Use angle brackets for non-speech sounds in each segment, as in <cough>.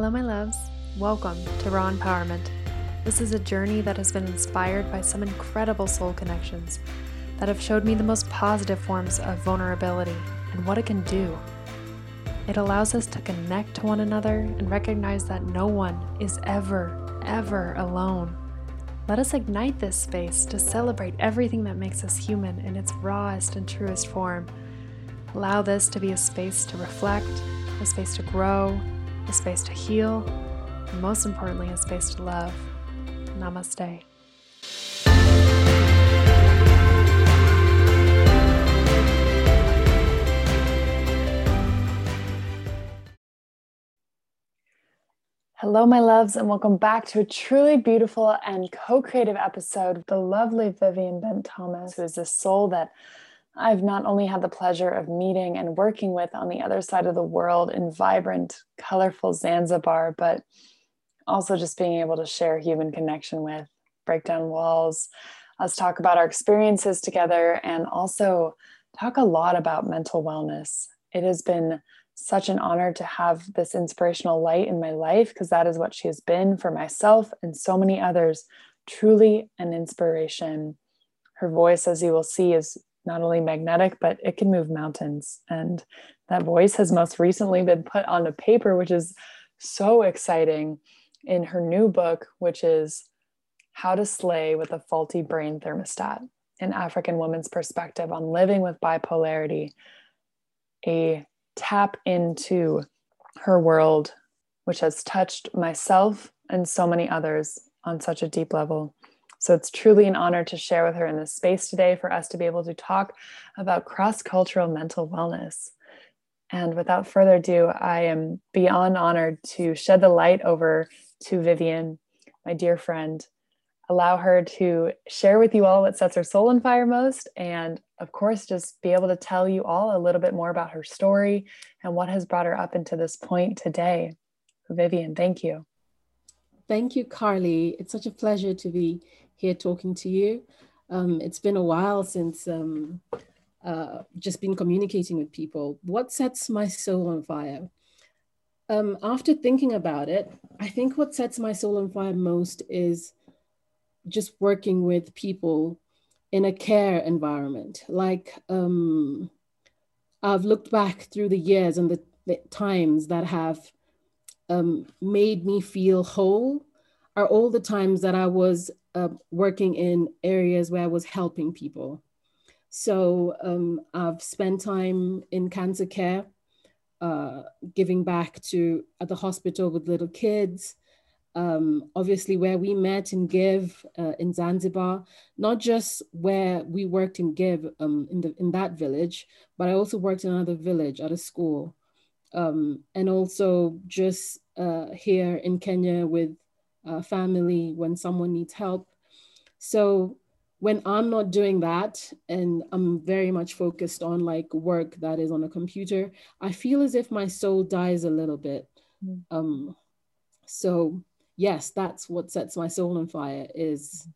Hello, my loves. Welcome to Raw Empowerment. This is a journey that has been inspired by some incredible soul connections that have showed me the most positive forms of vulnerability and what it can do. It allows us to connect to one another and recognize that no one is ever, ever alone. Let us ignite this space to celebrate everything that makes us human in its rawest and truest form. Allow this to be a space to reflect, a space to grow, a space to heal, and most importantly, a space to love. Namaste. Hello, my loves, and welcome back to a truly beautiful and co creative episode with the lovely Vivian Bint Thomas, who is a soul that I've not only had the pleasure of meeting and working with on the other side of the world in vibrant, colorful Zanzibar, but also just being able to share human connection with, break down walls, us talk about our experiences together, and also talk a lot about mental wellness. It has been such an honor to have this inspirational light in my life because that is what she has been for myself and so many others. Truly an inspiration. Her voice, as you will see, is not only magnetic, but it can move mountains. And that voice has most recently been put on a paper, which is so exciting in her new book, which is How to Slay with a Faulty Brain Thermostat An African Woman's Perspective on Living with Bipolarity, a tap into her world, which has touched myself and so many others on such a deep level. So it's truly an honor to share with her in this space today for us to be able to talk about cross cultural mental wellness. And without further ado, I am beyond honored to shed the light over to Vivian, my dear friend, allow her to share with you all what sets her soul on fire most, and of course, just be able to tell you all a little bit more about her story and what has brought her up into this point today. Vivian, thank you. Thank you, Carly. It's such a pleasure to be here talking to you. Um, it's been a while since um, uh, just been communicating with people. What sets my soul on fire? Um, after thinking about it, I think what sets my soul on fire most is just working with people in a care environment. Like um, I've looked back through the years and the, the times that have um, made me feel whole are all the times that I was uh, working in areas where I was helping people. So um, I've spent time in cancer care, uh, giving back to at the hospital with little kids. Um, obviously, where we met in Give uh, in Zanzibar, not just where we worked in Give um, in the in that village, but I also worked in another village at a school, um, and also just uh, here in Kenya with uh, family when someone needs help. So when I'm not doing that and I'm very much focused on like work that is on a computer, I feel as if my soul dies a little bit. Mm. Um, so yes, that's what sets my soul on fire is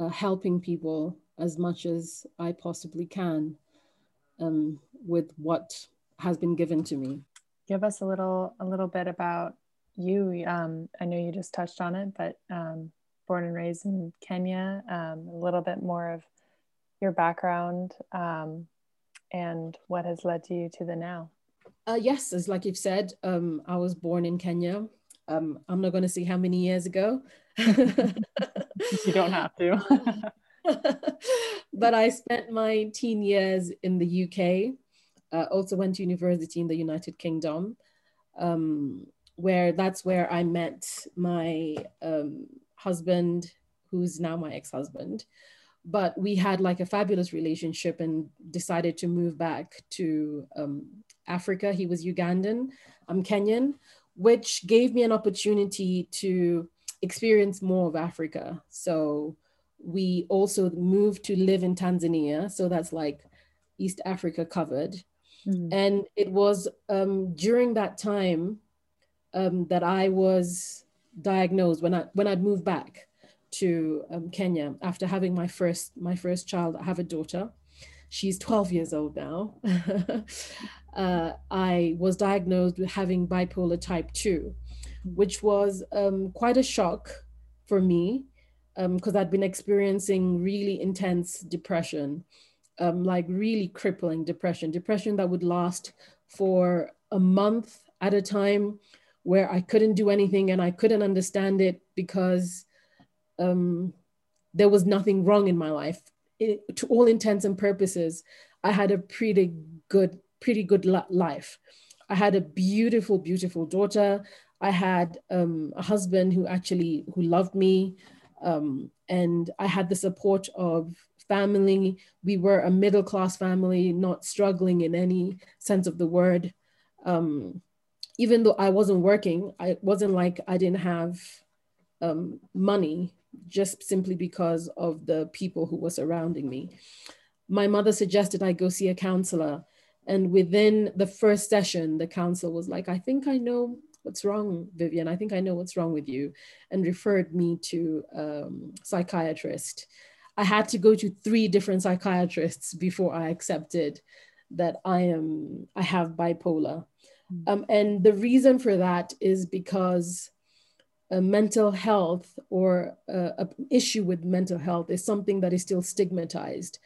uh, helping people as much as I possibly can um, with what has been given to me. Give us a little a little bit about you, um, I know you just touched on it, but um, born and raised in Kenya, um, a little bit more of your background um, and what has led to you to the now. Uh, yes, as like you've said, um, I was born in Kenya. Um, I'm not going to see how many years ago. <laughs> you don't have to. <laughs> but I spent my teen years in the UK. Uh, also went to university in the United Kingdom. Um, where that's where I met my um, husband, who's now my ex husband. But we had like a fabulous relationship and decided to move back to um, Africa. He was Ugandan, I'm Kenyan, which gave me an opportunity to experience more of Africa. So we also moved to live in Tanzania. So that's like East Africa covered. Mm. And it was um, during that time um, that I was diagnosed when I when I'd moved back to um, Kenya after having my first my first child. I have a daughter. She's 12 years old now. <laughs> uh, I was diagnosed with having bipolar type 2, which was um, quite a shock for me because um, I'd been experiencing really intense depression, um, like really crippling depression, depression that would last for a month at a time, where I couldn't do anything and I couldn't understand it because um, there was nothing wrong in my life. It, to all intents and purposes, I had a pretty good, pretty good life. I had a beautiful, beautiful daughter. I had um, a husband who actually who loved me, um, and I had the support of family. We were a middle class family, not struggling in any sense of the word. Um, even though I wasn't working, I wasn't like I didn't have um, money just simply because of the people who were surrounding me. My mother suggested I go see a counselor. And within the first session, the counselor was like, I think I know what's wrong, Vivian. I think I know what's wrong with you, and referred me to um, psychiatrist. I had to go to three different psychiatrists before I accepted that I am I have bipolar. Mm. Um, and the reason for that is because a mental health or an issue with mental health is something that is still stigmatized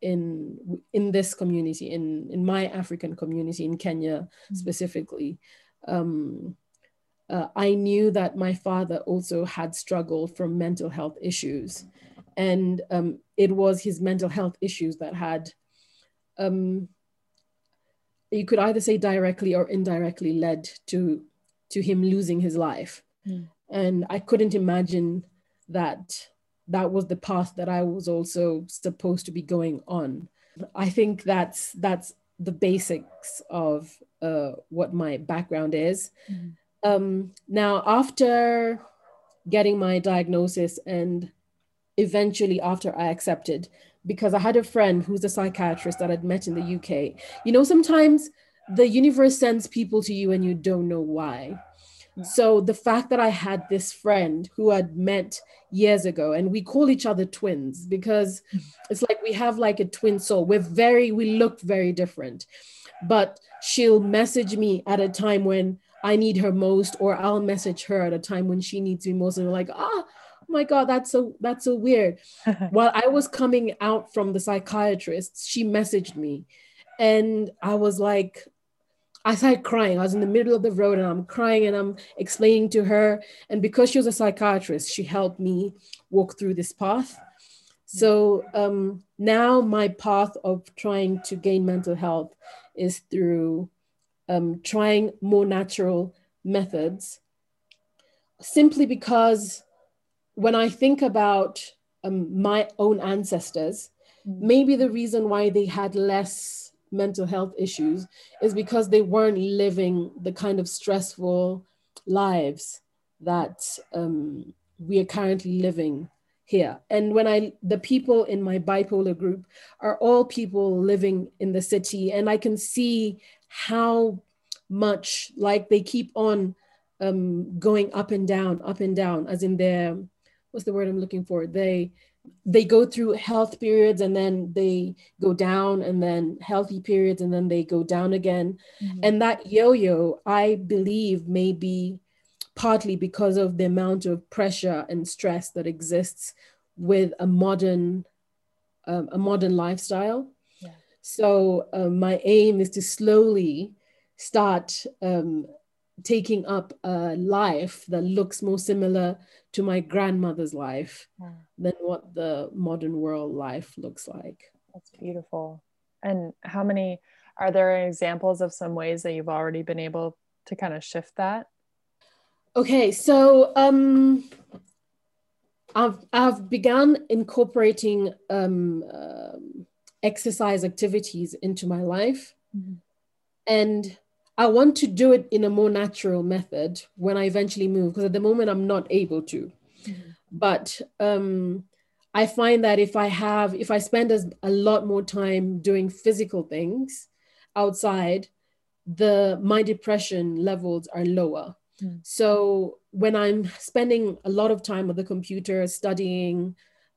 in in this community in in my african community in kenya mm-hmm. specifically um, uh, i knew that my father also had struggled from mental health issues and um, it was his mental health issues that had um, you could either say directly or indirectly led to to him losing his life mm. and i couldn't imagine that that was the path that i was also supposed to be going on i think that's that's the basics of uh, what my background is mm. um, now after getting my diagnosis and eventually after i accepted because I had a friend who's a psychiatrist that I'd met in the UK. You know, sometimes the universe sends people to you and you don't know why. So the fact that I had this friend who I'd met years ago, and we call each other twins because it's like we have like a twin soul. We're very, we look very different. But she'll message me at a time when I need her most, or I'll message her at a time when she needs me most. And we're like, ah, my god that's so that's so weird. <laughs> While i was coming out from the psychiatrist she messaged me and i was like i started crying. I was in the middle of the road and i'm crying and i'm explaining to her. And because she was a psychiatrist she helped me walk through this path. So um, now my path of trying to gain mental health is through um, trying more natural methods simply because when I think about um, my own ancestors, maybe the reason why they had less mental health issues is because they weren't living the kind of stressful lives that um, we are currently living here. And when I, the people in my bipolar group are all people living in the city, and I can see how much like they keep on um, going up and down, up and down, as in their what's the word I'm looking for? They they go through health periods and then they go down and then healthy periods and then they go down again. Mm-hmm. And that yo-yo, I believe, may be partly because of the amount of pressure and stress that exists with a modern um, a modern lifestyle. Yeah. So uh, my aim is to slowly start um, taking up a life that looks more similar to my grandmother's life yeah. than what the modern world life looks like. That's beautiful. And how many are there examples of some ways that you've already been able to kind of shift that? Okay, so um, I've I've begun incorporating um, um, exercise activities into my life, mm-hmm. and I want to do it in a more natural method when I eventually move, because at the moment I'm not able to. Mm-hmm. But um, I find that if I have, if I spend a, a lot more time doing physical things outside, the my depression levels are lower. Mm. So when I'm spending a lot of time at the computer studying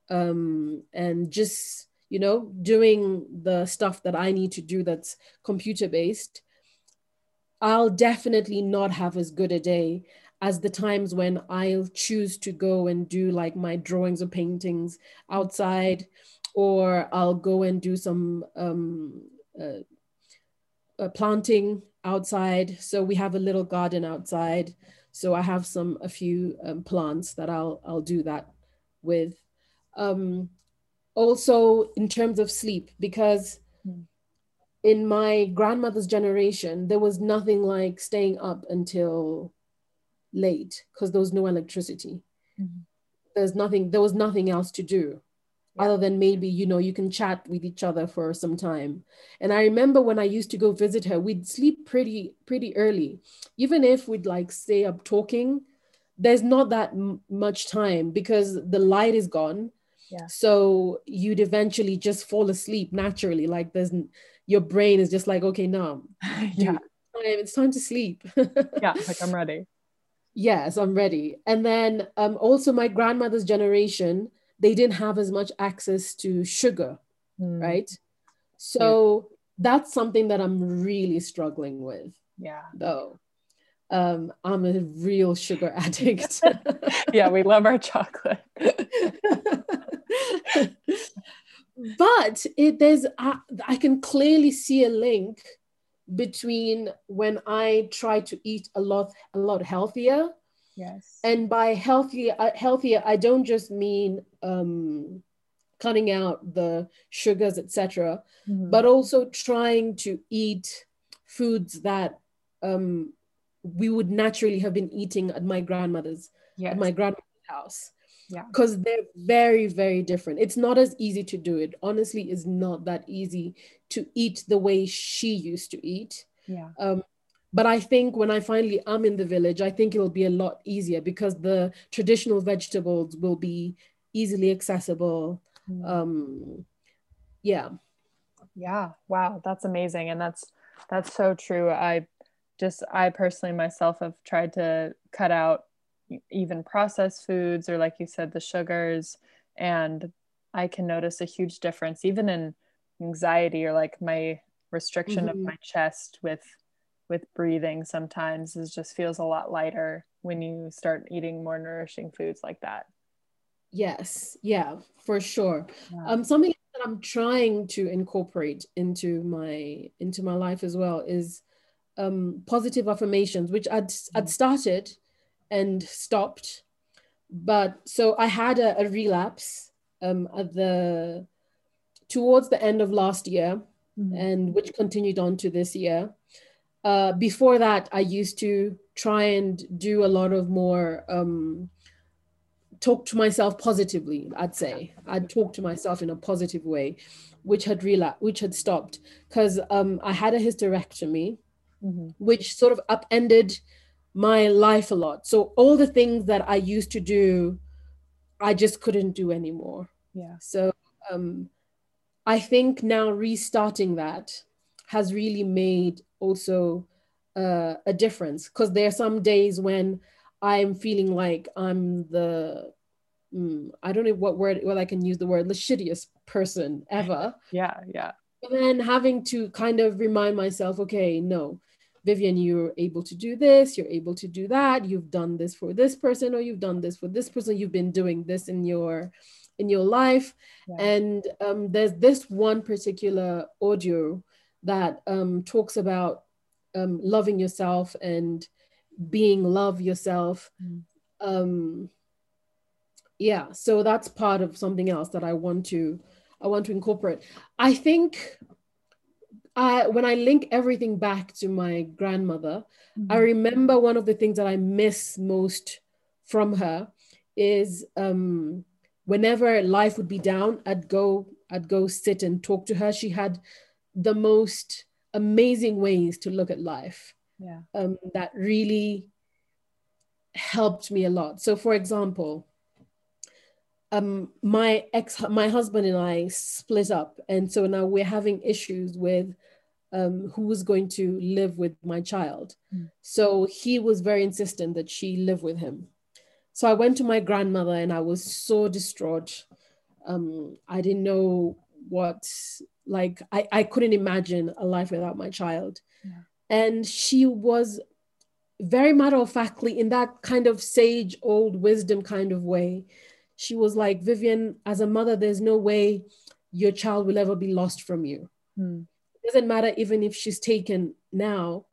um, and just you know doing the stuff that I need to do that's computer based, I'll definitely not have as good a day as the times when I'll choose to go and do like my drawings or paintings outside, or I'll go and do some um, uh, uh, planting outside. So we have a little garden outside. So I have some a few um, plants that I'll I'll do that with. Um, also in terms of sleep, because mm. In my grandmother's generation, there was nothing like staying up until late because there was no electricity. Mm-hmm. There's nothing. There was nothing else to do yeah. other than maybe you know you can chat with each other for some time and i remember when i used to go visit her we'd sleep pretty pretty early even if we'd like stay up talking there's not that m- much time because the light is gone yeah. so you'd eventually just fall asleep naturally like there's your brain is just like okay now <laughs> yeah it's time to sleep yeah like i'm <laughs> ready yes i'm ready and then um also my grandmother's generation they didn't have as much access to sugar, mm. right? So yeah. that's something that I'm really struggling with. Yeah. Though. Um, I'm a real sugar <laughs> addict. yeah, we love our chocolate. But it there's I, I can clearly see a link between when I try to eat a lot a lot healthier Yes. And by healthier, uh, healthier, I don't just mean um, cutting out the sugars, etc., mm-hmm. but also trying to eat foods that um, we would naturally have been eating at my grandmother's, yes. at my grandmother's house. Yeah. Because they're very, very different. It's not as easy to do it. Honestly, it's not that easy to eat the way she used to eat. Yeah. Um, but I think when I finally am in the village, I think it'll be a lot easier because the traditional vegetables will be easily accessible. Mm. Um, yeah. Yeah. Wow. That's amazing. And that's, that's so true. I just, I personally myself have tried to cut out even processed foods or like you said, the sugars. And I can notice a huge difference even in anxiety or like my restriction mm-hmm. of my chest with with breathing sometimes is just feels a lot lighter when you start eating more nourishing foods like that yes yeah for sure yeah. um something that i'm trying to incorporate into my into my life as well is um positive affirmations which i'd i'd mm-hmm. started and stopped but so i had a, a relapse um at the towards the end of last year mm-hmm. and which continued on to this year uh, before that, I used to try and do a lot of more um, talk to myself positively. I'd say I'd talk to myself in a positive way, which had relapsed, which had stopped because um, I had a hysterectomy, mm-hmm. which sort of upended my life a lot. So all the things that I used to do, I just couldn't do anymore. Yeah. So um, I think now restarting that has really made also uh, a difference because there are some days when I'm feeling like I'm the mm, I don't know what word well I can use the word the shittiest person ever. <laughs> yeah, yeah. And then having to kind of remind myself, okay, no, Vivian, you're able to do this, you're able to do that, you've done this for this person, or you've done this for this person, you've been doing this in your in your life. Yeah. And um, there's this one particular audio that um, talks about um, loving yourself and being love yourself. Mm. Um, yeah, so that's part of something else that I want to I want to incorporate. I think I, when I link everything back to my grandmother, mm-hmm. I remember one of the things that I miss most from her is um, whenever life would be down, I'd go I'd go sit and talk to her. She had the most amazing ways to look at life yeah. um, that really helped me a lot. So, for example, um, my ex, my husband and I split up, and so now we're having issues with um, who was going to live with my child. Mm. So he was very insistent that she live with him. So I went to my grandmother, and I was so distraught. Um, I didn't know what like I, I couldn't imagine a life without my child. Yeah. And she was very matter of factly, in that kind of sage old wisdom kind of way, she was like, Vivian, as a mother, there's no way your child will ever be lost from you. Hmm. It doesn't matter even if she's taken now,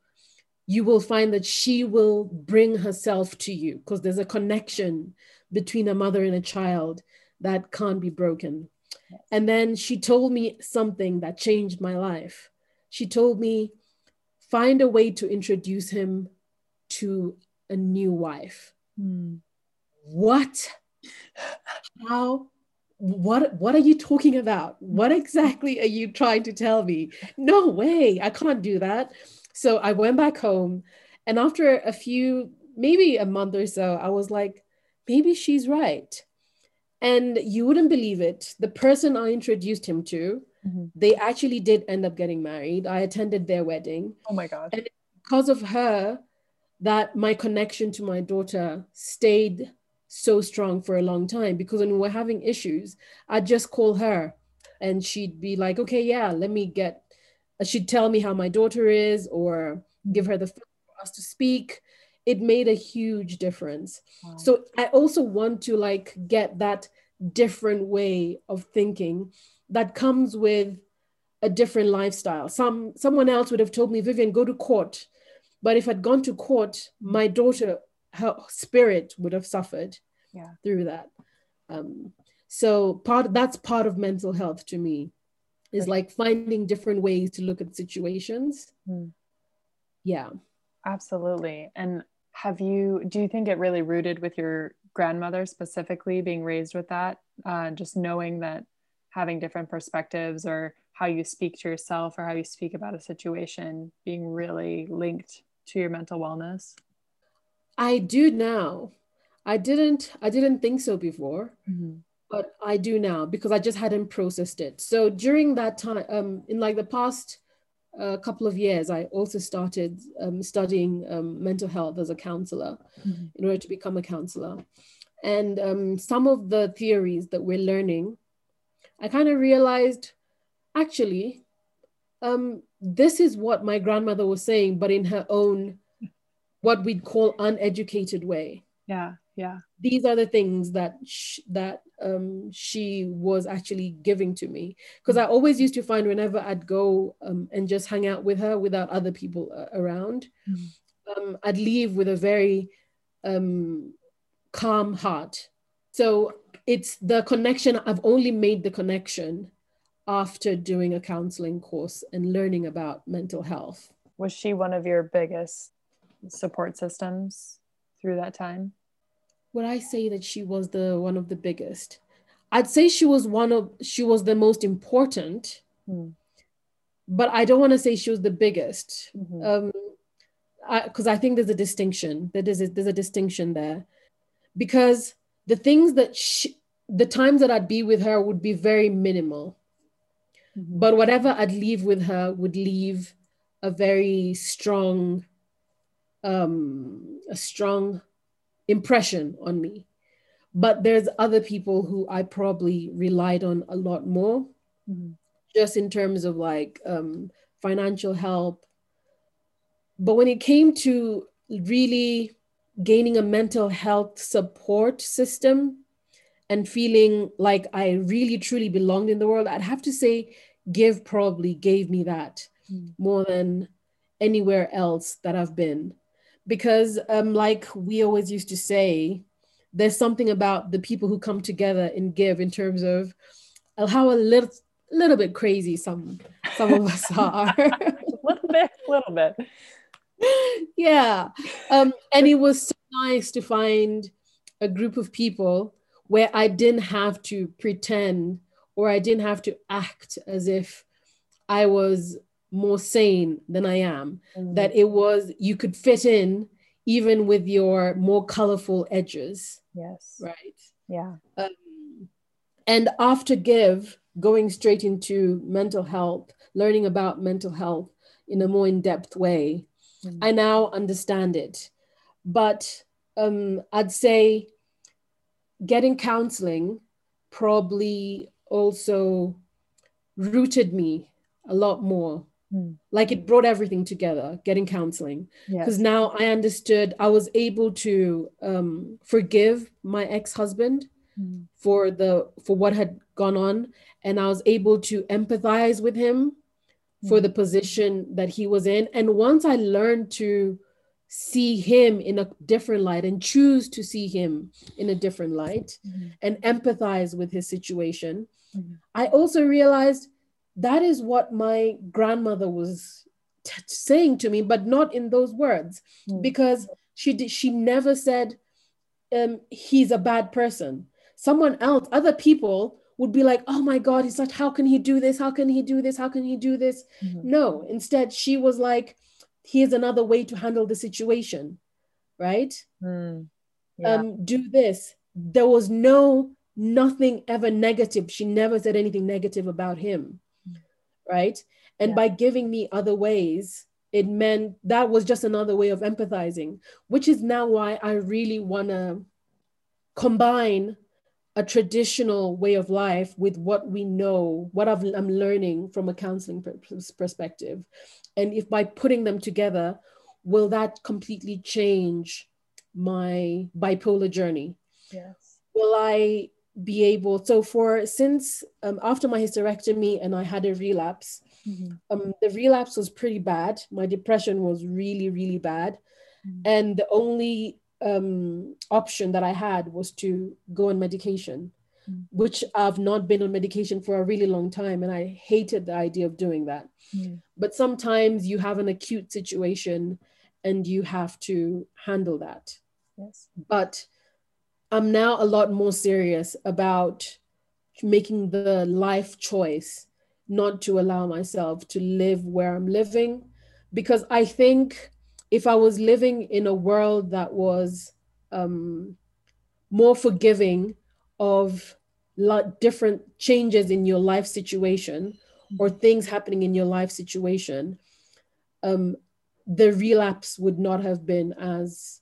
you will find that she will bring herself to you because there's a connection between a mother and a child that can't be broken. And then she told me something that changed my life. She told me, find a way to introduce him to a new wife. Mm. What? How? What what are you talking about? What exactly are you trying to tell me? No way, I can't do that. So I went back home and after a few maybe a month or so, I was like, maybe she's right. And you wouldn't believe it. The person I introduced him to, mm-hmm. they actually did end up getting married. I attended their wedding. Oh my God. And because of her, that my connection to my daughter stayed so strong for a long time because when we're having issues, I'd just call her and she'd be like, okay, yeah, let me get, uh, she'd tell me how my daughter is or give her the for us to speak it made a huge difference. Wow. So I also want to like get that different way of thinking that comes with a different lifestyle. Some someone else would have told me, Vivian, go to court. But if I'd gone to court, my daughter, her spirit would have suffered yeah. through that. Um, so part that's part of mental health to me is like finding different ways to look at situations. Mm. Yeah. Absolutely. And have you do you think it really rooted with your grandmother specifically being raised with that uh, just knowing that having different perspectives or how you speak to yourself or how you speak about a situation being really linked to your mental wellness i do now i didn't i didn't think so before mm-hmm. but i do now because i just hadn't processed it so during that time um, in like the past a couple of years, I also started um, studying um, mental health as a counselor mm-hmm. in order to become a counselor. And um, some of the theories that we're learning, I kind of realized actually, um, this is what my grandmother was saying, but in her own, what we'd call uneducated way. Yeah yeah these are the things that sh- that um, she was actually giving to me because i always used to find whenever i'd go um, and just hang out with her without other people uh, around mm-hmm. um, i'd leave with a very um, calm heart so it's the connection i've only made the connection after doing a counseling course and learning about mental health was she one of your biggest support systems through that time would I say that she was the one of the biggest? I'd say she was one of she was the most important, mm. but I don't want to say she was the biggest. Mm-hmm. Um, because I, I, think there's a distinction. That there's a, there's a distinction there, because the things that she, the times that I'd be with her would be very minimal, mm-hmm. but whatever I'd leave with her would leave a very strong, um, a strong impression on me. But there's other people who I probably relied on a lot more, mm-hmm. just in terms of like um, financial help. But when it came to really gaining a mental health support system and feeling like I really truly belonged in the world, I'd have to say Give probably gave me that mm. more than anywhere else that I've been because um, like we always used to say there's something about the people who come together and give in terms of how a little little bit crazy some some of us <laughs> are. A little bit a little bit. <laughs> Yeah. Um, and it was so nice to find a group of people where i didn't have to pretend or i didn't have to act as if i was more sane than I am. Mm-hmm. That it was, you could fit in even with your more colorful edges. Yes. Right. Yeah. Um, and after Give, going straight into mental health, learning about mental health in a more in depth way, mm-hmm. I now understand it. But um, I'd say getting counseling probably also rooted me a lot more Mm. Like it brought everything together, getting counseling. Because yes. now I understood, I was able to um, forgive my ex husband mm. for the for what had gone on, and I was able to empathize with him mm. for the position that he was in. And once I learned to see him in a different light and choose to see him in a different light mm-hmm. and empathize with his situation, mm-hmm. I also realized that is what my grandmother was t- saying to me but not in those words. Mm. because she did, she never said um, he's a bad person. Someone else other people would be like oh my god he's like how can he do this? How can he do this? How can he do this? Mm-hmm. no instead she was like here's another way to handle the situation right? Mm. yeah. um do this. There was no nothing ever negative. She never said anything negative about him right? And yeah. by giving me other ways, it meant that was just another way of empathizing, which is now why I really want to combine a traditional way of life with what we know, what i am learning from a counseling perspective. And if by putting them together, will that completely change my bipolar journey? Yes. Will I be able so for since um, after my hysterectomy and i had a relapse mm-hmm. um, the relapse was pretty bad my depression was really really bad mm-hmm. and the only um, option that i had was to go on medication mm-hmm. which i've not been on medication for a really long time and i hated the idea of doing that but sometimes you have an acute situation and you have to handle that yes but I'm now a lot more serious about making the life choice not to allow myself to live where I'm living. Because I think if I was living in a world that was um, more forgiving of lot different changes in your life situation or things happening in your life situation, um, the relapse would not have been as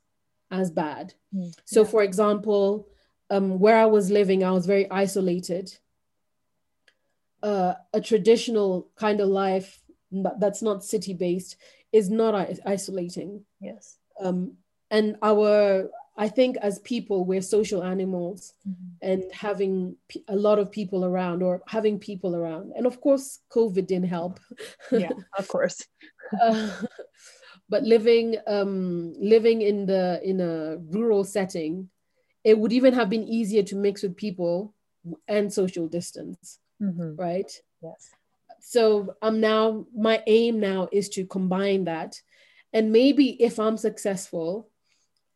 as bad. Mm, so, for example, um, where I was living, I was very isolated. Uh, a traditional kind of life that's not city based is not isolating. Yes. Um, and our, I think as people, we're social animals mm-hmm. and having a lot of people around or having people around. And of course, COVID didn't help. yeah, of <laughs> course. uh, but living um, living in the in a rural setting it would even have been easier to mix with people and social distance mm-hmm. right? Yes. So i'm now my aim now is to combine that. And maybe if i'm successful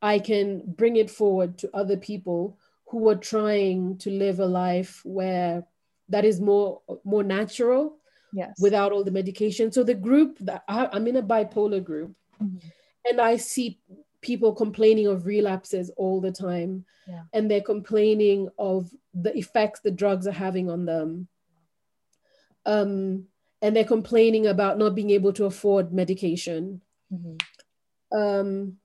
i can bring it forward to other people who are trying to live a life where that is more more natural yes. without all the medication. So the group that I, i'm in a bipolar group Mm-hmm. And I see people complaining of relapses all the time. Yeah. And they're complaining of the effects the drugs are having on them. Um, and they're complaining about not being able to afford medication. Mm-hmm. Um,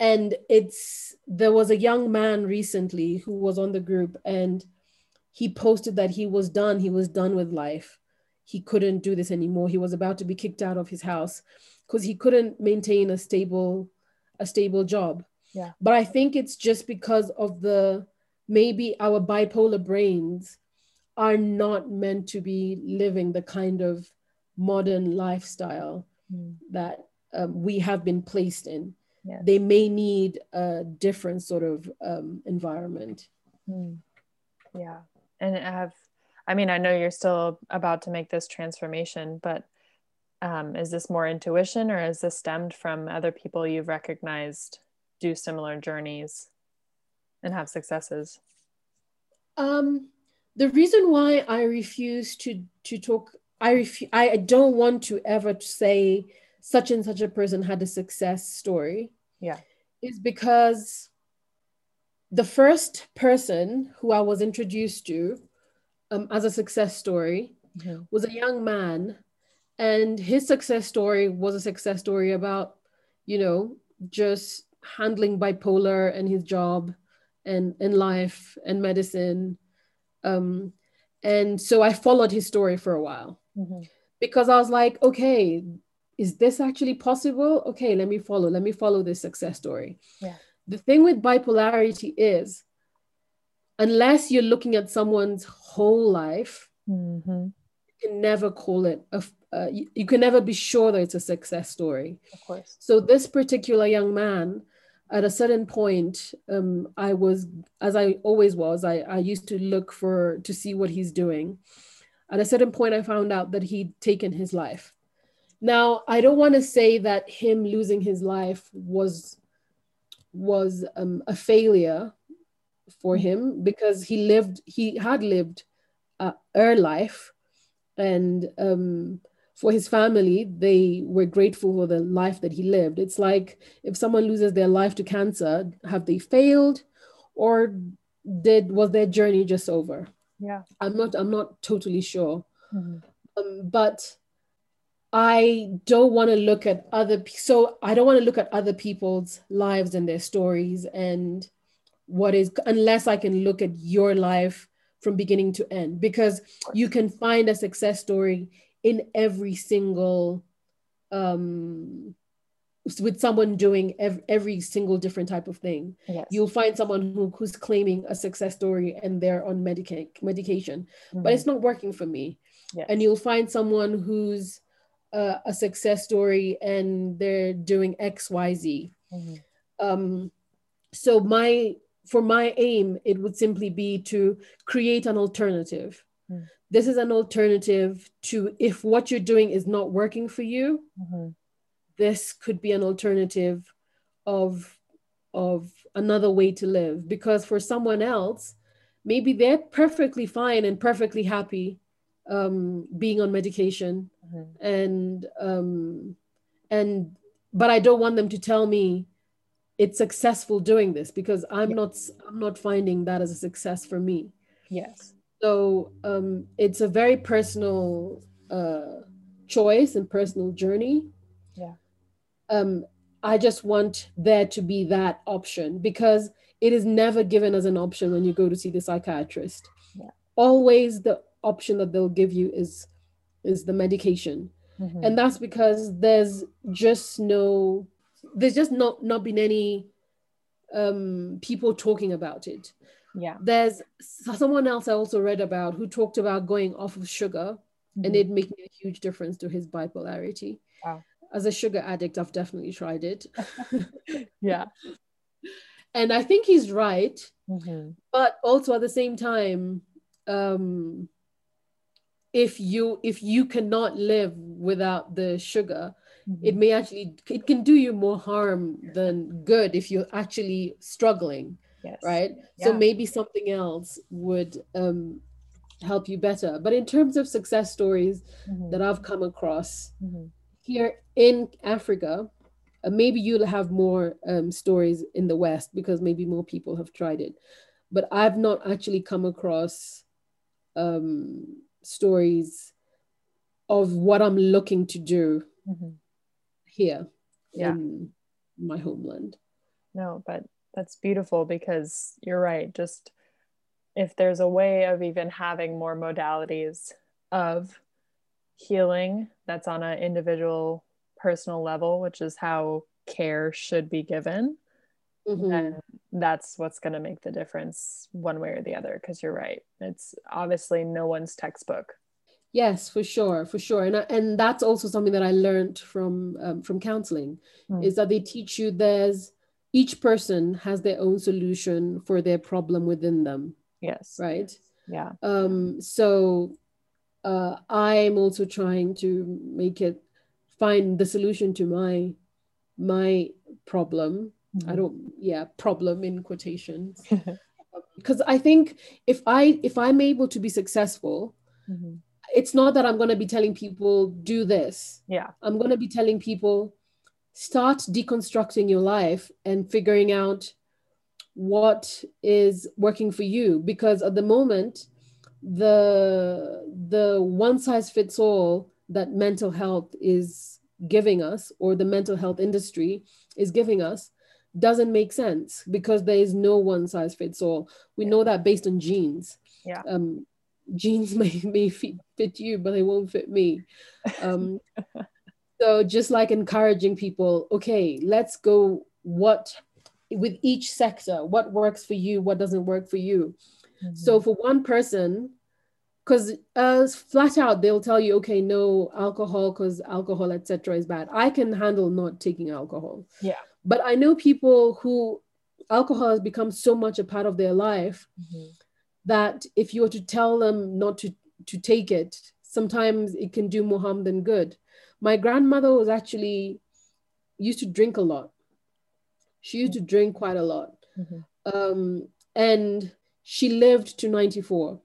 and it's there was a young man recently who was on the group and he posted that he was done he was done with life he couldn't do this anymore he was about to be kicked out of his house because he couldn't maintain a stable a stable job yeah but i think it's just because of the maybe our bipolar brains are not meant to be living the kind of modern lifestyle mm. that um, we have been placed in yes. they may need a different sort of um, environment mm. yeah and I have i mean i know you're still about to make this transformation but um, is this more intuition or is this stemmed from other people you've recognized do similar journeys and have successes um, the reason why i refuse to to talk i ref- i don't want to ever say such and such a person had a success story yeah is because the first person who i was introduced to um, as a success story mm-hmm. was a young man and his success story was a success story about you know just handling bipolar and his job and in life and medicine um, and so i followed his story for a while mm-hmm. because I was like, okay, is this actually possible? Okay, let me follow. Let me follow this success story. Yeah. The thing with bipolarity is, unless you're looking at someone's whole life, mm-hmm. You can never call it a. Uh, you, you can never be sure that it's a success story. Of course. So this particular young man, at a certain point, um, I was, as I always was, I, I used to look for to see what he's doing. At a certain point, I found out that he'd taken his life. Now, I don't want to say that him losing his life was was um, a failure for him because he lived, he had lived uh, a life, and um, for his family, they were grateful for the life that he lived. It's like if someone loses their life to cancer, have they failed, or did was their journey just over? Yeah, I'm not. I'm not totally sure, mm-hmm. um, but I don't want to look at other. So I don't want to look at other people's lives and their stories and what is unless I can look at your life from beginning to end because you can find a success story in every single um with someone doing every, every single different type of thing yes. you'll find someone who, who's claiming a success story and they're on medica- medication mm-hmm. but it's not working for me yes. and you'll find someone who's uh, a success story and they're doing xyz mm-hmm. um, so my for my aim it would simply be to create an alternative mm. this is an alternative to if what you're doing is not working for you mm-hmm. this could be an alternative of of another way to live because for someone else maybe they're perfectly fine and perfectly happy um, being on medication mm-hmm. and um, and but i don't want them to tell me it's successful doing this because i'm not i'm not finding that as a success for me yes so um, it's a very personal uh, choice and personal journey. Yeah. Um, I just want there to be that option because it is never given as an option when you go to see the psychiatrist. Yeah. Always the option that they'll give you is is the medication. Mm-hmm. And that's because there's just no there's just not not been any um, people talking about it yeah there's someone else i also read about who talked about going off of sugar mm-hmm. and it making a huge difference to his bipolarity wow. as a sugar addict i've definitely tried it <laughs> yeah <laughs> and i think he's right mm-hmm. but also at the same time um if you if you cannot live without the sugar mm-hmm. it may actually it can do you more harm than good if you're actually struggling yes. right yeah. so maybe something else would um, help you better but in terms of success stories mm-hmm. that i've come across mm-hmm. here in africa uh, maybe you'll have more um, stories in the west because maybe more people have tried it but i've not actually come across um, stories of what i'm looking to do mm-hmm. Here yeah. in my homeland no but that's beautiful because you're right just if there's a way of even having more modalities of healing that's on an individual personal level which is how care should be given mm-hmm. then that's what's going to make the difference one way or the other because you're right it's obviously no one's textbook yes for sure for sure. And, and that's also something that i learned from um, from counseling mm. is that they teach you there's each person has their own solution for their problem within them. Yes. Right? Yeah. Um so uh i'm also trying to make it find the solution to my my problem. Mm-hmm. i don't yeah problem in quotations. <laughs> Because i think if i if i'm able to be successful mm-hmm. It's not that i'm going to be telling people do this. Yeah. I'm going to be telling people start deconstructing your life and figuring out what is working for you. Because at the moment the the one size fits all that mental health is giving us or the mental health industry is giving us doesn't make sense because there is no one size fits all. We know that based on genes. Yeah. Um jeans <laughs> may, may fit, fit you, but they won't fit me. Um, <laughs> so just like encouraging people, okay, let's go what with each sector, what works for you, what doesn't work for you. Mm-hmm. So for one person, because uh, flat out they'll tell you, okay, no alcohol because alcohol, etc., is bad. I can handle not taking alcohol. Yeah. But I know people who alcohol has become so much a part of their life mm-hmm. That if you were to tell them not to to take it, sometimes it can do more harm than good. My grandmother was actually used to drink a lot. She used to drink quite a lot. Mm-hmm. Um, and she lived to 94.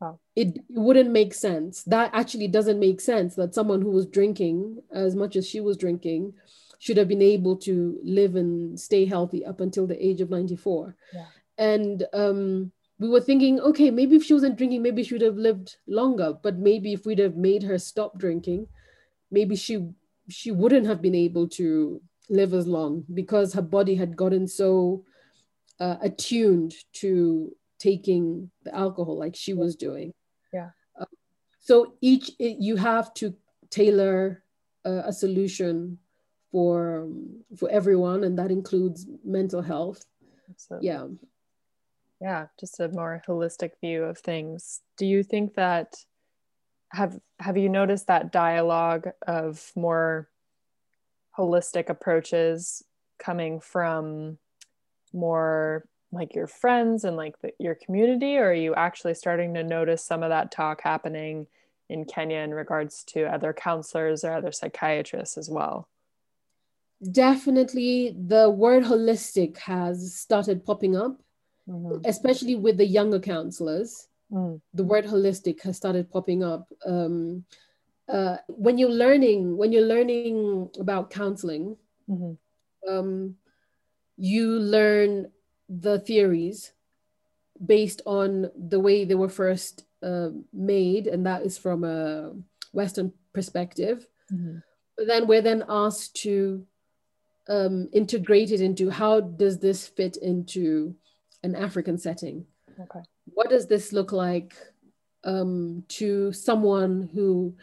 Wow. It, it wouldn't make sense. That actually doesn't make sense that someone who was drinking as much as she was drinking should have been able to live and stay healthy up until the age of 94. Yeah. And um, we were thinking, okay, maybe if she wasn't drinking, maybe she would have lived longer. But maybe if we'd have made her stop drinking, maybe she she wouldn't have been able to live as long because her body had gotten so uh, attuned to taking the alcohol like she was doing. Yeah. Uh, so each it, you have to tailor uh, a solution for for everyone, and that includes mental health. Absolutely. Yeah. Yeah, just a more holistic view of things. Do you think that have have you noticed that dialogue of more holistic approaches coming from more like your friends and like the, your community? Or are you actually starting to notice some of that talk happening in Kenya in regards to other counselors or other psychiatrists as well? Definitely the word holistic has started popping up mm-hmm. especially with the younger counselors mm. the word holistic has started popping up um, uh, when you're learning when you're learning about counseling mm-hmm. um, you learn the theories based on the way they were first uh, made and that is from a western perspective mm-hmm. but then we're then asked to um, integrate it into how does this fit into an african setting. Okay. What does this look like um, to someone who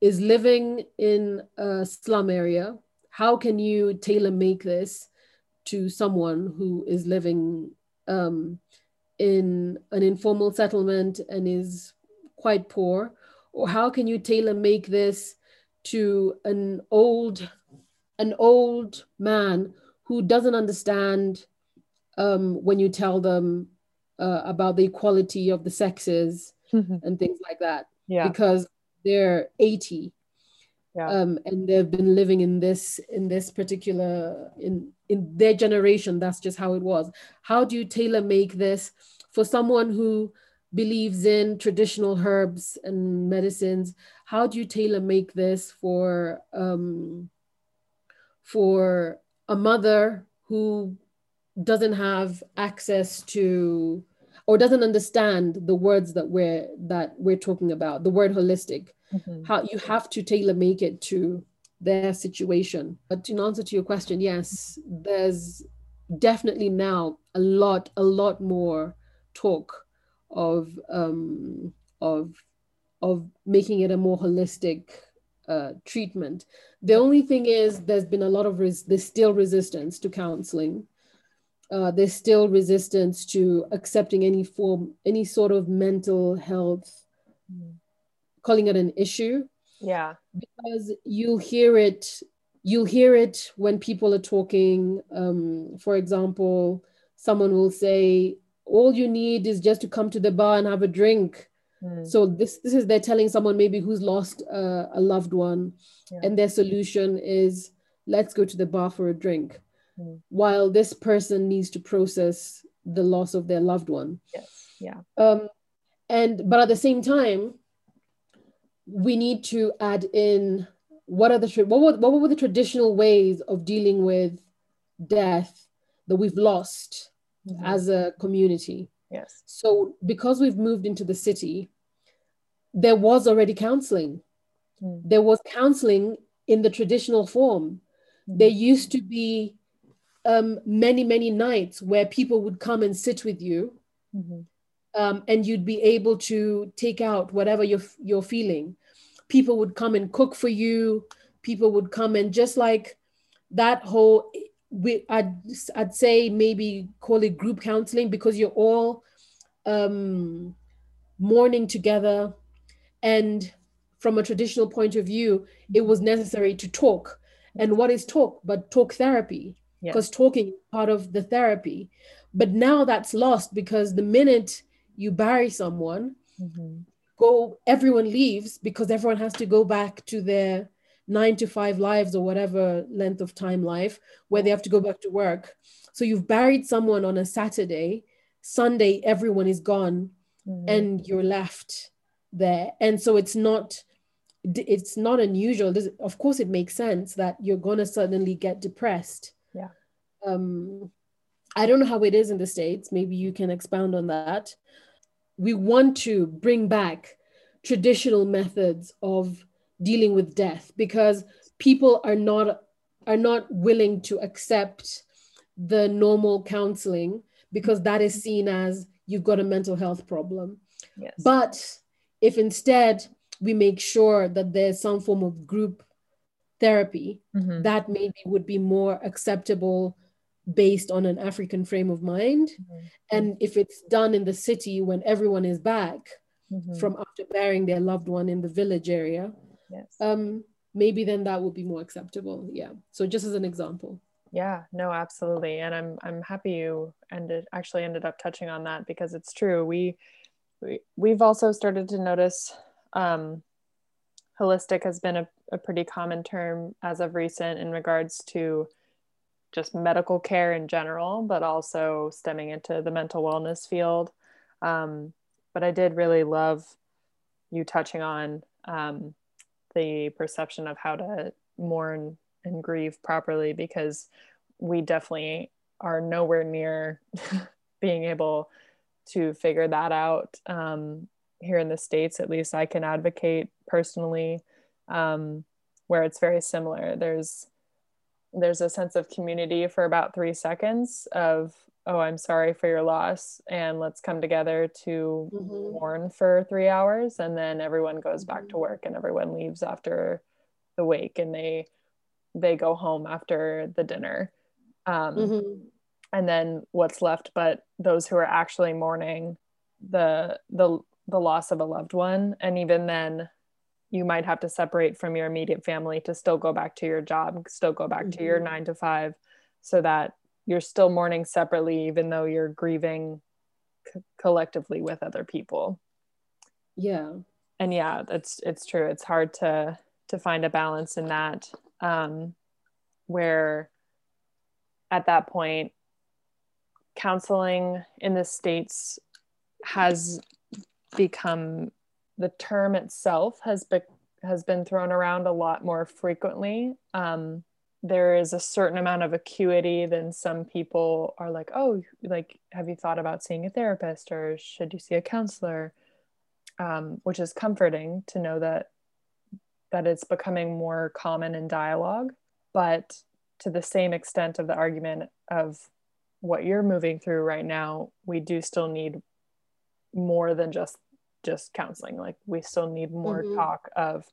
is living in a slum area, how can you tailor make this to someone who is living um, in an informal settlement and is quite poor? Or how can you tailor make this to an old, an old man who doesn't understand um, when you tell them uh, about the equality of the sexes and things like that? Yeah. Because they're 80 yeah. um, and they've been living in this in this particular in in their generation that's just how it was how do you tailor make this for someone who believes in traditional herbs and medicines how do you tailor make this for um, for a mother who doesn't have access to or doesn't understand the words that we're that we're talking about the word holistic mm-hmm. how you have to tailor make it to their situation but in answer to your question yes there's definitely now a lot a lot more talk of um of of making it a more holistic uh, treatment. The only thing is, there's been a lot of res- there's still resistance to counseling uh, there's still resistance to accepting any form, any sort of mental health, mm. calling it an issue. Yeah. Because you'll hear it, you'll hear it when people are talking. Um, for example, someone will say, all you need is just to come to the bar and have a drink. Mm. So this this is they're telling someone maybe who's lost uh, a loved one, yeah. and their solution is let's go to the bar for a drink mm. while this person needs to process the loss of their loved one. Yes. Yeah. Um, and but at the same time, we need to add in what are the what were, what were the traditional ways of dealing with death that we've lost mm-hmm. as a community. Yes. So because we've moved into the city, there was already counseling. Mm. There was counseling in the traditional form. Mm. There used to be um, many, many nights where people would come and sit with you. Mm-hmm. um, and you'd be able to take out whatever you're you're feeling. People would come and cook for you. People would come and just like that whole we I'd, I'd say maybe call it group counseling because you're all um, mourning together and from a traditional point of view it was necessary to talk and what is talk but talk therapy because yes. talking part of the therapy but now that's lost because the minute you bury someone mm-hmm. go everyone leaves because everyone has to go back to their nine to five lives or whatever length of time life where they have to go back to work. So you've buried someone on a Saturday, Sunday, everyone is gone mm-hmm. and you're left there. And so it's not it's not unusual. of course, it makes sense that you're going to suddenly get depressed. Um, I don't know how it is in the States. Maybe you can expound on that. We want to bring back traditional methods of dealing with death because people are not are not willing to accept the normal counseling because that is seen as you've got a mental health problem. Yes. But if instead we make sure that there's some form of group therapy, mm-hmm. that maybe would be more acceptable based on an African frame of mind. Mm-hmm. And if it's done in the city when everyone is back mm-hmm. from after burying their loved one in the village area, yes. um maybe then that would be more acceptable. Yeah. So just as an example. Yeah. No absolutely. And i'm i'm happy you ended actually ended up touching on that because it's true. We, we we've also started to notice um holistic has been a, a pretty common term as of recent in regards to just medical care in general but also stemming into the mental wellness field. Um, but i did really love you touching on um, the perception of how to mourn and grieve properly because we definitely are nowhere near <laughs> being able to figure that out um, here in the states. At least i can advocate personally um, where it's very similar. There's there's a sense of community for about three seconds of oh i'm sorry for your loss and let's come together to mm-hmm. mourn for three hours and then everyone goes back to mm-hmm. work and everyone leaves after the wake and they they go home after the dinner um, mm-hmm. and then what's left but those who are actually mourning the the the loss of a loved one and even then you might have to separate from your immediate family to still go back to your job still go back mm-hmm. to your mm-hmm. 9 to 5 so that you're still mourning separately even though you're grieving collectively with other people yeah and yeah that's it's true it's hard to to find a balance in that um where at that point counseling in the states has become the term itself has be, has been thrown around a lot more frequently. Um, there is a certain amount of acuity then some people are like oh like have you thought about seeing a therapist or should you see a counselor? Um, which is comforting to know that that it's becoming more common in dialogue. But to the same extent of the argument of what you're moving through right now we do still need more than just just counseling like we still need more mm-hmm. talk of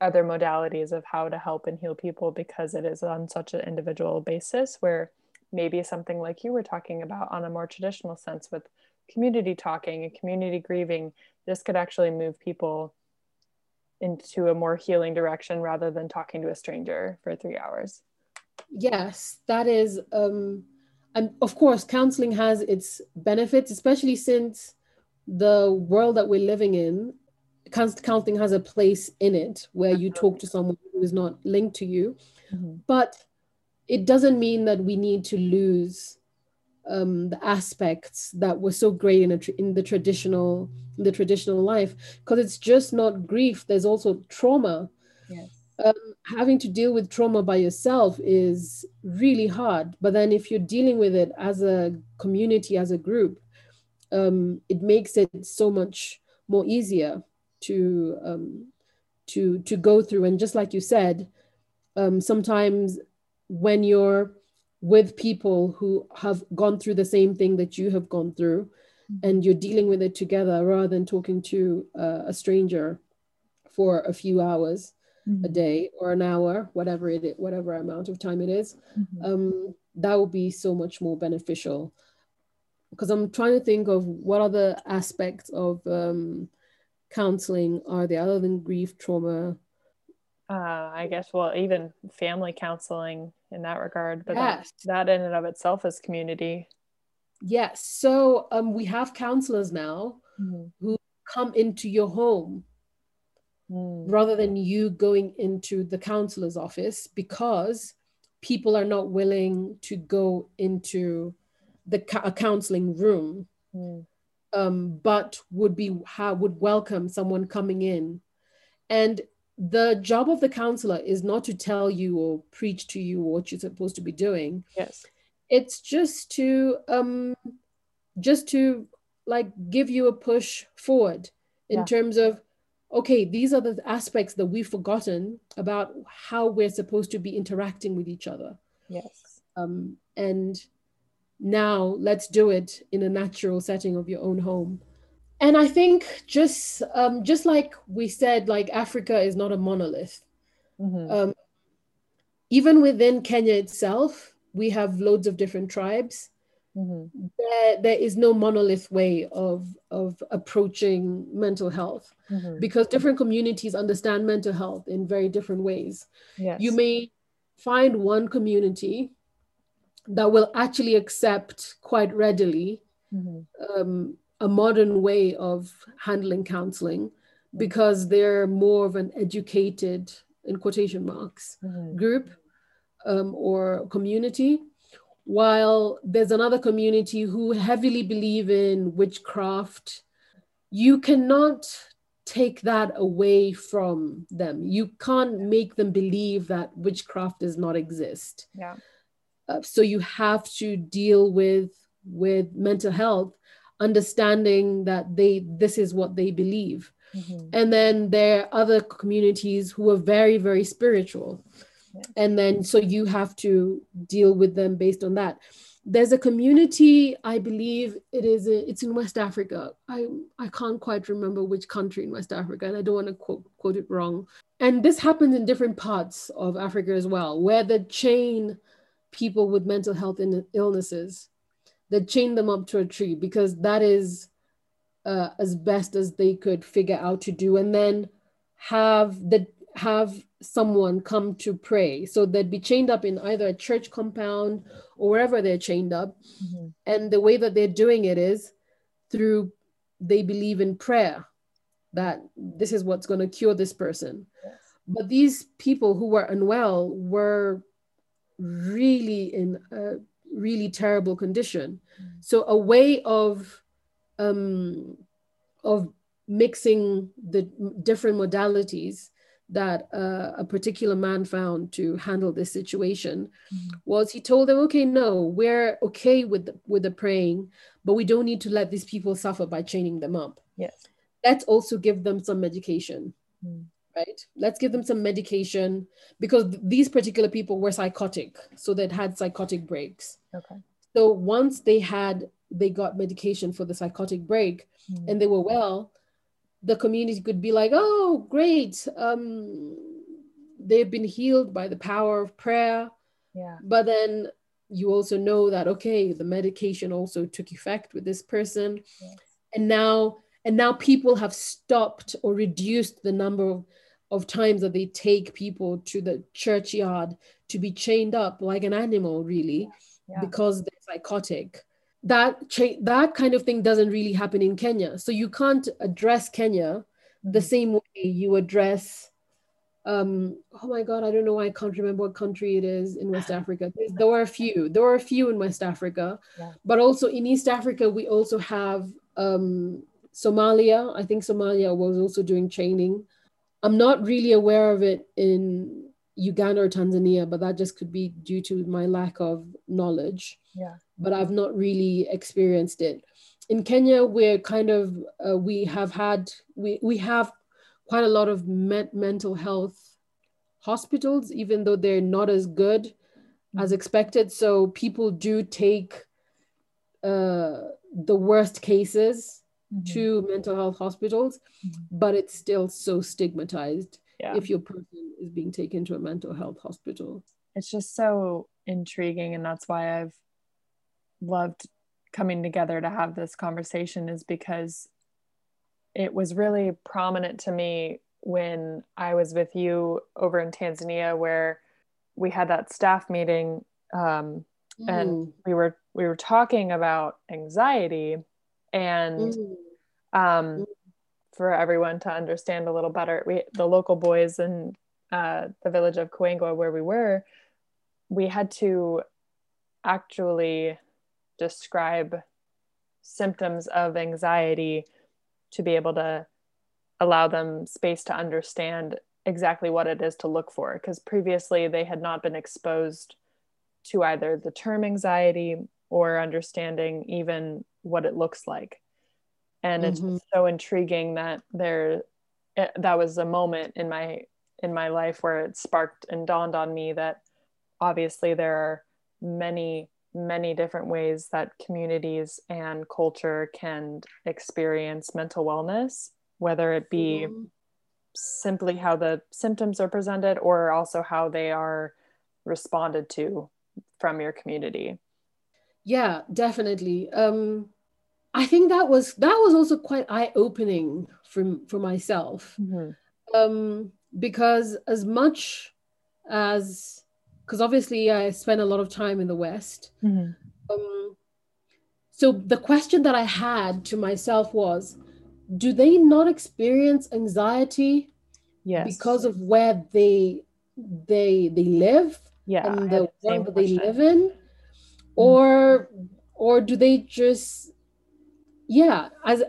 other modalities of how to help and heal people because it is on such an individual basis where maybe something like you were talking about on a more traditional sense with community talking and community grieving this could actually move people into a more healing direction rather than talking to a stranger for three hours yes that is um and of course counseling has its benefits especially since the world that we're living in counseling has a place in it where you talk to someone who is not linked to you mm-hmm. but it doesn't mean that we need to lose um, the aspects that were so great in, a, in the traditional in the traditional life because it's just not grief there's also trauma yes. um, having to deal with trauma by yourself is really hard but then if you're dealing with it as a community as a group um, it makes it so much more easier to um, to to go through. And just like you said, um, sometimes when you're with people who have gone through the same thing that you have gone through, and you're dealing with it together rather than talking to uh, a stranger for a few hours mm-hmm. a day or an hour whatever it is, whatever amount of time it is, mm-hmm. um, that will be so much more beneficial because i'm trying to think of what other aspects of um, counseling are there other than grief trauma uh, I guess, well, even family counseling in that regard, but yes. that, that in and of itself is community. Yes. So um, we have counselors now mm-hmm. who come into your home mm. rather than you going into the counselor's office because people are not willing to go into the ca- counseling room, mm. um, but would be ha- would welcome someone coming in. And the job of the counselor is not to tell you or preach to you what you're supposed to be doing. Yes. It's just to um just to like give you a push forward in yeah. terms of okay, these are the aspects that we've forgotten about how we're supposed to be interacting with each other. Yes. Um, and now let's do it in a natural setting of your own home and i think just um, just like we said like africa is not a monolith mm-hmm. um, even within kenya itself we have loads of different tribes mm-hmm. there, there is no monolith way of of approaching mental health mm-hmm. because different communities understand mental health in very different ways yes. you may find one community that will actually accept quite readily mm-hmm. um, a modern way of handling counseling because they're more of an educated in quotation marks mm-hmm. group um, or community while there's another community who heavily believe in witchcraft you cannot take that away from them you can't make them believe that witchcraft does not exist yeah uh, so you have to deal with with mental health understanding that they this is what they believe. Mm-hmm. and then there are other communities who are very very spiritual. Yeah. and then so you have to deal with them based on that. There's a community i believe it is it's in west africa. I i can't quite remember which country in west africa and i don't want to quote, quote it wrong. And this happens in different parts of africa as well where the chain people with mental health illnesses that chained them up to a tree because that is uh, as best as they could figure out to do and then have the have someone come to pray so they'd be chained up in either a church compound or wherever they're chained up mm-hmm. and the way that they're doing it is through they believe in prayer that this is what's going to cure this person yes. but these people who were unwell were really in a really terrible condition. Mm. So a way of um, of mixing the different modalities that uh, a particular man found to handle this situation mm-hmm. was he told them okay no we're okay with the, with the praying but we don't need to let these people suffer by chaining them up yes let's also give them some medication mm right? Let's give them some medication because these particular people were psychotic, so they'd had psychotic breaks. Okay. So once they had they got medication for the psychotic break mm. and they were well, the community could be like, "Oh, great. Um they've been healed by the power of prayer." Yeah. But then you also know that okay, the medication also took effect with this person. Yes. And now and now people have stopped or reduced the number of of times that they take people to the churchyard to be chained up like an animal really yeah. because they're psychotic that cha- that kind of thing doesn't really happen in Kenya so you can't address Kenya the mm-hmm. same way you address um, oh my god i don't know why i can't remember what country it is in west <laughs> africa there were a few there were a few in west africa yeah. but also in east africa we also have um, somalia i think somalia was also doing training I'm not really aware of it in Uganda or Tanzania, but that just could be due to my lack of knowledge. Yeah. But I've not really experienced it. In Kenya, we're kind of uh, we have had we we have quite a lot of me- mental health hospitals, even though they're not as good mm-hmm. as expected. So people do take uh, the worst cases Mhm. to mental health hospitals, Mhm. but it's still so stigmatized Yeah. if your person is being taken to a mental health hospital. it's just so intriguing and that's why i've loved coming together to have this conversation is because it was really prominent to me when i was with you over in tanzania where we had that staff meeting um, and Mm, we were we were talking about anxiety and mm, um, for everyone to understand a little better we the local boys in uh, the village of Coangua where we were we had to actually describe symptoms of anxiety to be able to allow them space to understand exactly what it is to look for. Because previously they had not been exposed to either the term anxiety or understanding even what it looks like and it's Mhm. just so intriguing that there it, that was a moment in my in my life where it sparked and dawned on me that obviously there are many many different ways that communities and culture can experience mental wellness whether it be Mhm. simply how the symptoms are presented or also how they are responded to from your community Yeah, definitely. Um, I think that was that was also quite eye opening for for myself. mm-hmm. um, because as much as because obviously I spent a lot of time in the West. Mm-hmm. Um, so the question that I had to myself was, do they not experience anxiety yes because of where they they they live yeah and the world that they live in, or or do they just yeah as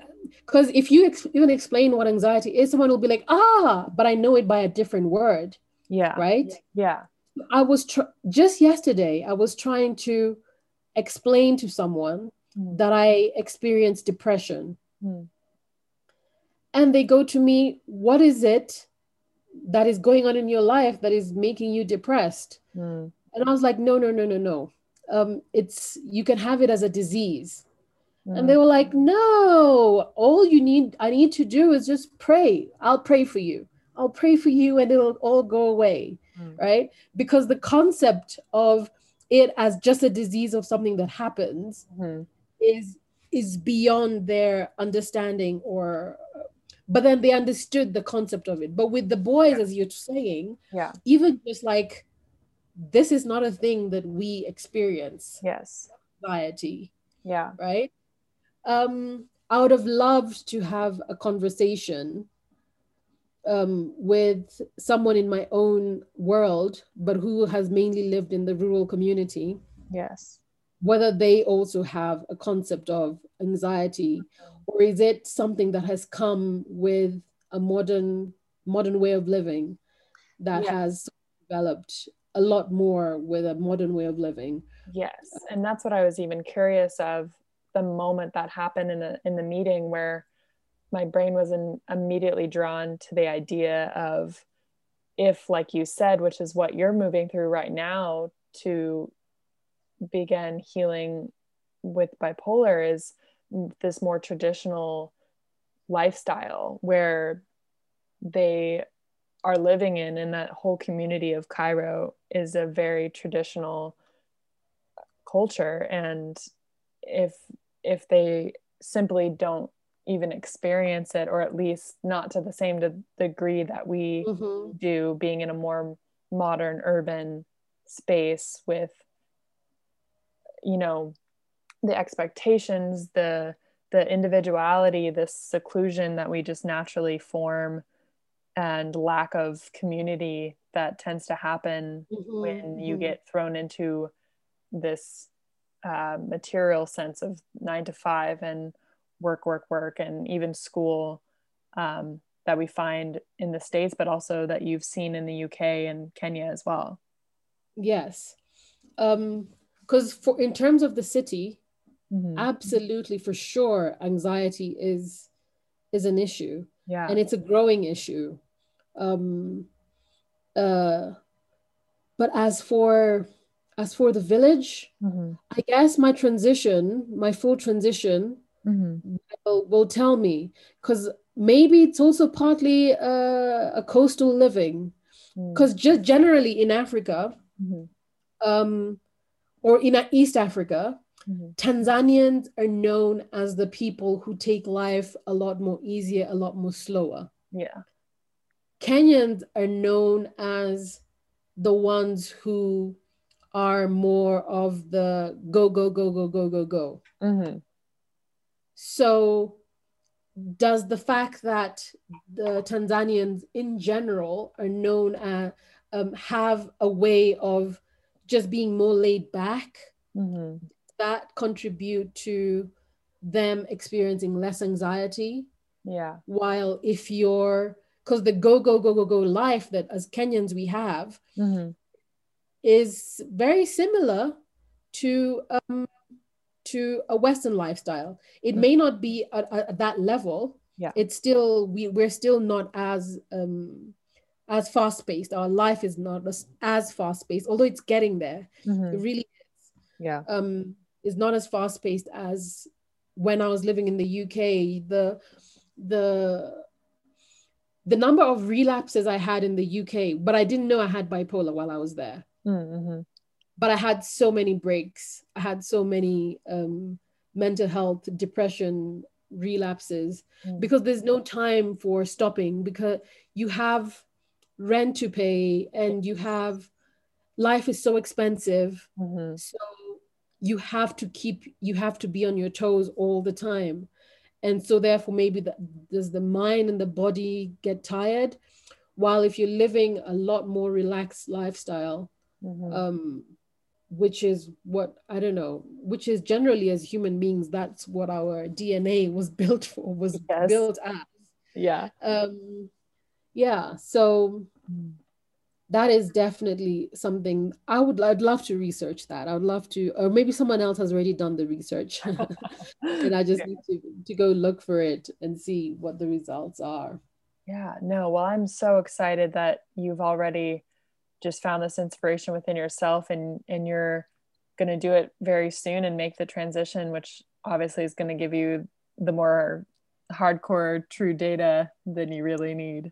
because if you ex- even explain what anxiety is, someone will be like, ah, but I know it by a different word, yeah right? yeah I was tr- just yesterday, I was trying to explain to someone Mhm. that I experienced depression. Mhm. And they go to me, What is it that is going on in your life that is making you depressed? Mm. And I was like, No, no, no, no, no. Um, it's you can have it as a disease. And they were like, No, all you need, I need to do is just pray. I'll pray for you. I'll pray for you and it'll all go away. Mm. right? Because the concept of it as just a disease of something that happens Mhm. is is beyond their understanding or but then they understood the concept of it but with the boys as you're saying yeah even just like this is not a thing that we experience yes anxiety yeah right um i would have loved to have a conversation um, with someone in my own world, but who has mainly lived in the rural community, yes whether they also have a concept of anxiety, or is it something that has come with a modern modern way of living that Yeah. has developed a lot more with a modern way of living? Yes, and that's what I was even curious of the moment that happened in the in the meeting where my brain was in, immediately drawn to the idea of if like you said which is what you're moving through right now to begin healing with bipolar is this more traditional lifestyle where they are living in and that whole community of Cairo is a very traditional culture. And if if they simply don't even experience it or at least not to the same de- degree that we Mhm. do being in a more modern urban space with you know the expectations the the individuality this seclusion that we just naturally form and lack of community that tends to happen Mhm. when you Mhm. get thrown into this uh, material sense of nine to five and work, work, work, and even school um, that we find in the States, but also that you've seen in the UK and Kenya as well. Yes. Um, because for in terms of the city, Mhm. absolutely for sure anxiety is is an issue Yeah. and it's a growing issue um uh but as for as for the village, mm-hmm. I guess my transition, my full transition, mm-hmm. will, will, tell me because maybe it's also partly uh, a coastal living. Because mm. just generally in Africa, mm-hmm. um, or in East Africa, mm-hmm. Tanzanians are known as the people who take life a lot more easier, a lot more slower. Yeah. Kenyans are known as the ones who are more of the go, go, go, go, go, go, go. Mm-hmm. So, does the fact that the Tanzanians in general are known as um, have a way of just being more laid back, mm-hmm. that contribute to them experiencing less anxiety? Yeah. While if you're because the go go go go go life that as Kenyans we have mm-hmm. Is very similar to um, to a Western lifestyle. It mm-hmm. may not be at, at, that level. Yeah, it's still we we're still not as um, as fast paced. Our life is not as, as fast paced, although it's getting there. Mm-hmm. It really is. Yeah, um, is not as fast paced as when I was living in the UK. The the the number of relapses I had in the UK, but I didn't know I had bipolar while I was there. Mm-hmm. But I had so many breaks. I had so many um, mental health, depression relapses mm-hmm. because there's no time for stopping because you have rent to pay and you have life is so expensive. Mm-hmm. So you have to keep, you have to be on your toes all the time and so therefore maybe the, does the mind and the body get tired while if you're living a lot more relaxed lifestyle mm-hmm. um, which is what i don't know which is generally as human beings that's what our dna was <laughs> built for was yes. built as yeah um yeah so that is definitely something I would I'd love to research that. I would love to, or maybe someone else has already done the research, <laughs> and I just yeah. need to to go look for it and see what the results are. Yeah, no. Well, I'm so excited that you've already just found this inspiration within yourself, and and you're going to do it very soon and make the transition, which obviously is going to give you the more hardcore true data than you really need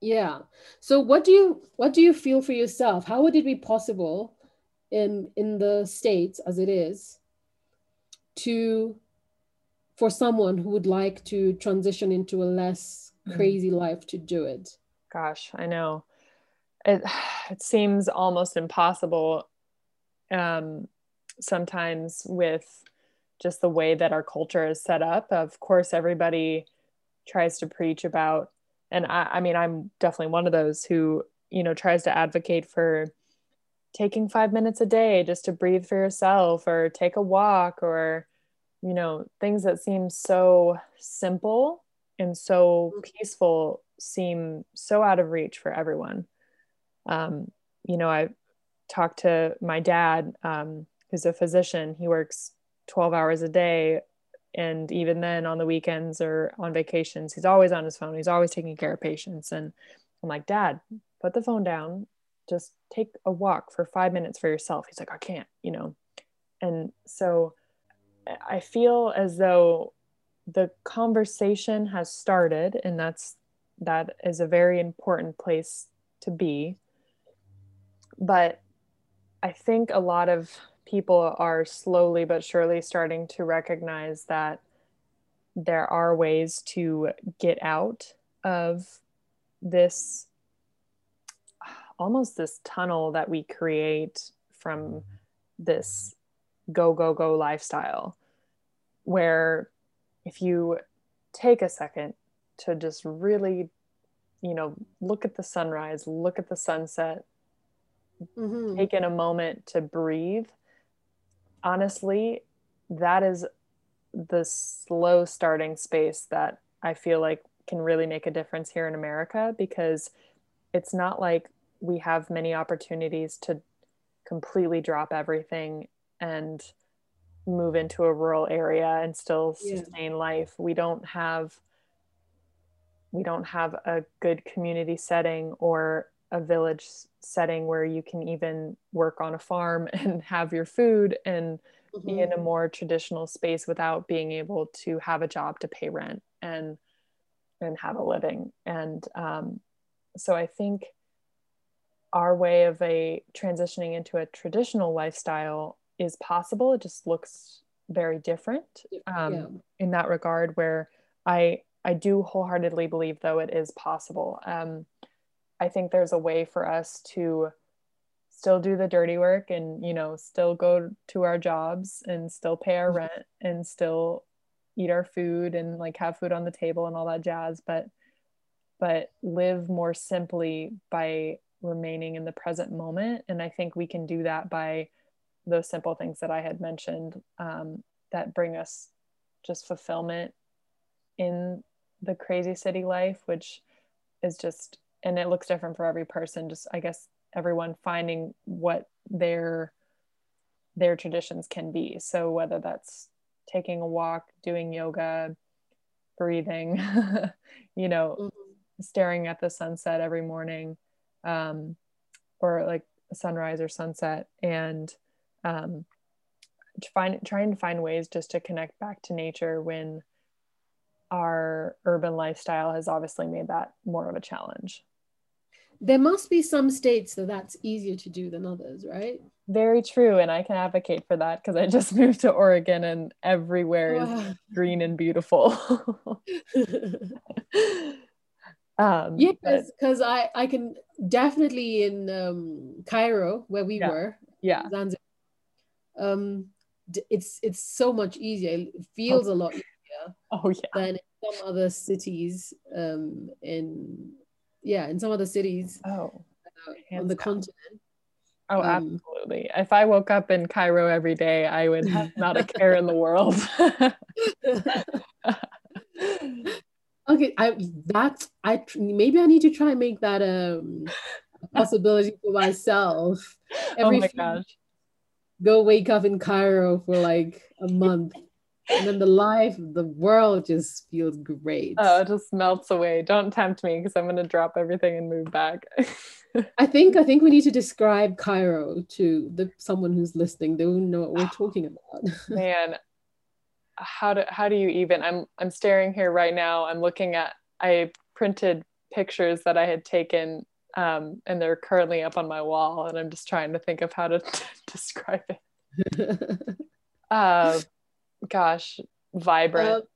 yeah so what do you what do you feel for yourself how would it be possible in in the states as it is to for someone who would like to transition into a less mm-hmm. crazy mm. life to do it gosh i know it <sighs> it seems almost impossible um sometimes with just the way that our culture is set up of course everybody tries to preach about and I, I mean i'm definitely one of those who you know tries to advocate for taking five minutes a day just to breathe for yourself or take a walk or you know things that seem so simple and so mm-hmm. peaceful seem so out of reach for everyone um, you know i talked to my dad um, who's a physician. He works 12 hours a day and even then on the weekends or on vacations he's always on his phone. He's always taking care of patients. And i'm like dad put the phone down. Just take a walk for five minutes for yourself. He's like i can't you know? And so i feel as though the conversation has started and that's that is a very important place to be but i think a lot of people are slowly but surely starting to recognize that there are ways to get out of this almost this tunnel that we create from mm-hmm. this go go go lifestyle where if you take a second to just really you know look at the sunrise look at the sunset mm-hmm. take in a moment to breathe honestly, that is the slow starting space that I feel like can really make a difference here in America because it's not like we have many opportunities to completely drop everything and move into a rural area and still sustain yeah. life. We don't have we don't have a good community setting or a village setting where you can even work on a farm <laughs> and have your food and mm-hmm. be in a mm-hmm. more traditional space without being able to have a job to pay rent and and have a living and um, so i think our way of a transitioning into a traditional lifestyle is possible it just looks very different um, yeah. in that regard where i i do wholeheartedly believe though it is possible um, i think there's a way for us to still do the dirty work and you know still go to our jobs and still pay our mm-hmm. rent and still eat our food and like have food on the table and all that jazz but but live more simply by remaining in the present moment and i think we can do that by those simple things that i had mentioned um, that bring us just fulfillment in the crazy city life which is just and it looks different for every person just i guess everyone finding what their their traditions can be so whether that's taking a walk doing yoga breathing <laughs> you know mm-hmm. staring at the sunset every morning um, or like sunrise or sunset and um, find trying to find ways just to connect back to nature when our urban lifestyle has obviously made that more of a challenge there must be some states that that's easier to do than others, right? Very true. And I can advocate for that because I just <laughs> moved to Oregon and everywhere is green and beautiful. <laughs> um, yeah, because I, I can definitely in um, Cairo, where we yeah. were, yeah, Zanzibar, um, it's it's so much easier. It feels oh. a lot easier. <laughs> Oh yeah. Than in some other cities um, in yeah in some other cities oh uh, on the down. continent. Oh um, absolutely. If i woke up in cairo every day i would have <laughs> not a care in the world. <laughs> Okay i that i maybe i need to try and make that um, a <laughs> possibility for myself. Oh every oh my gosh. go wake up in cairo for like a month and then the life, the world just feels great. Oh, it just melts away. Don't tempt me because I'm gonna drop everything and move back. <laughs> I think I think we need to describe Cairo to the someone who's listening. They won't know what we're talking about. <laughs> Man, how do how do you even? I'm I'm staring here right now. I'm looking at I printed pictures that I had taken um, and they're currently up on my wall and i'm just trying to think of how to t- <laughs> describe it uh, gosh, vibrant uh,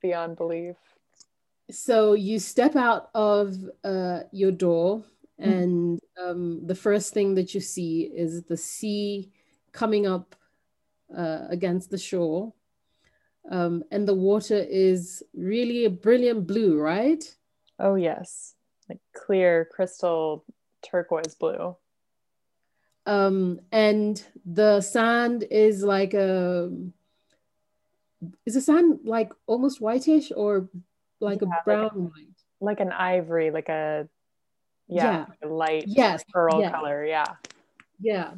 beyond belief. So you step out of uh, your door, mm-hmm. and um, the first thing that you see is the sea coming up uh, against the shore. Um, and the water is really a brilliant blue, right? Oh, yes. Like clear, crystal turquoise blue. Um, and the sand is like a is the sand like almost whitish or like yeah, a brown like, white? Like an ivory, like a yeah, yeah. light yes. pearl yeah. color. Yeah. Yeah.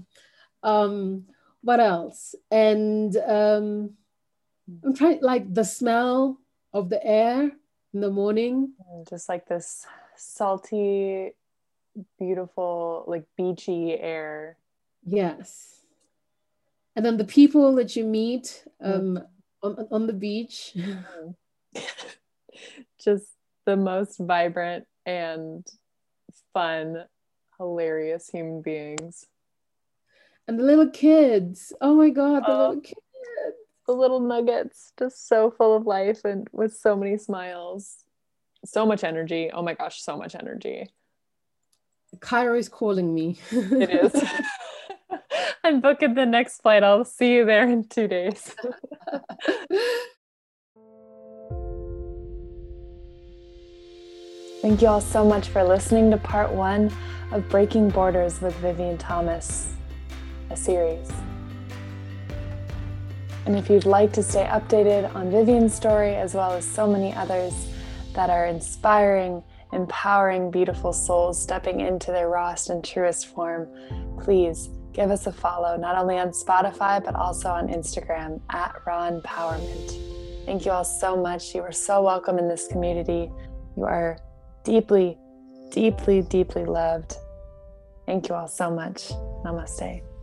Um, what else? And um I'm trying like the smell of the air in the morning. Just like this salty, beautiful, like beachy air. Yes. And then the people that you meet, um, mm on, on the beach. Mm-hmm. <laughs> Just the most vibrant and fun, hilarious human beings. And the little kids. Oh my God, the oh, little kids. The little nuggets, just so full of life and with so many smiles. So much energy. Oh my gosh, so much energy. Cairo is calling me. it is. <laughs> <laughs> I'm booking the next flight. I'll see you there in two days. <laughs> Thank you all so much for listening to part one of Breaking Borders with Vivian Thomas, a series. And if you'd like to stay updated on Vivian's story, as well as so many others that are inspiring, empowering, beautiful souls stepping into their rawest and truest form, please give us a follow, not only on Spotify, but also on Instagram at Raw Empowerment. Thank you all so much. You are so welcome in this community. You are deeply, deeply, deeply loved. Thank you all so much. Namaste.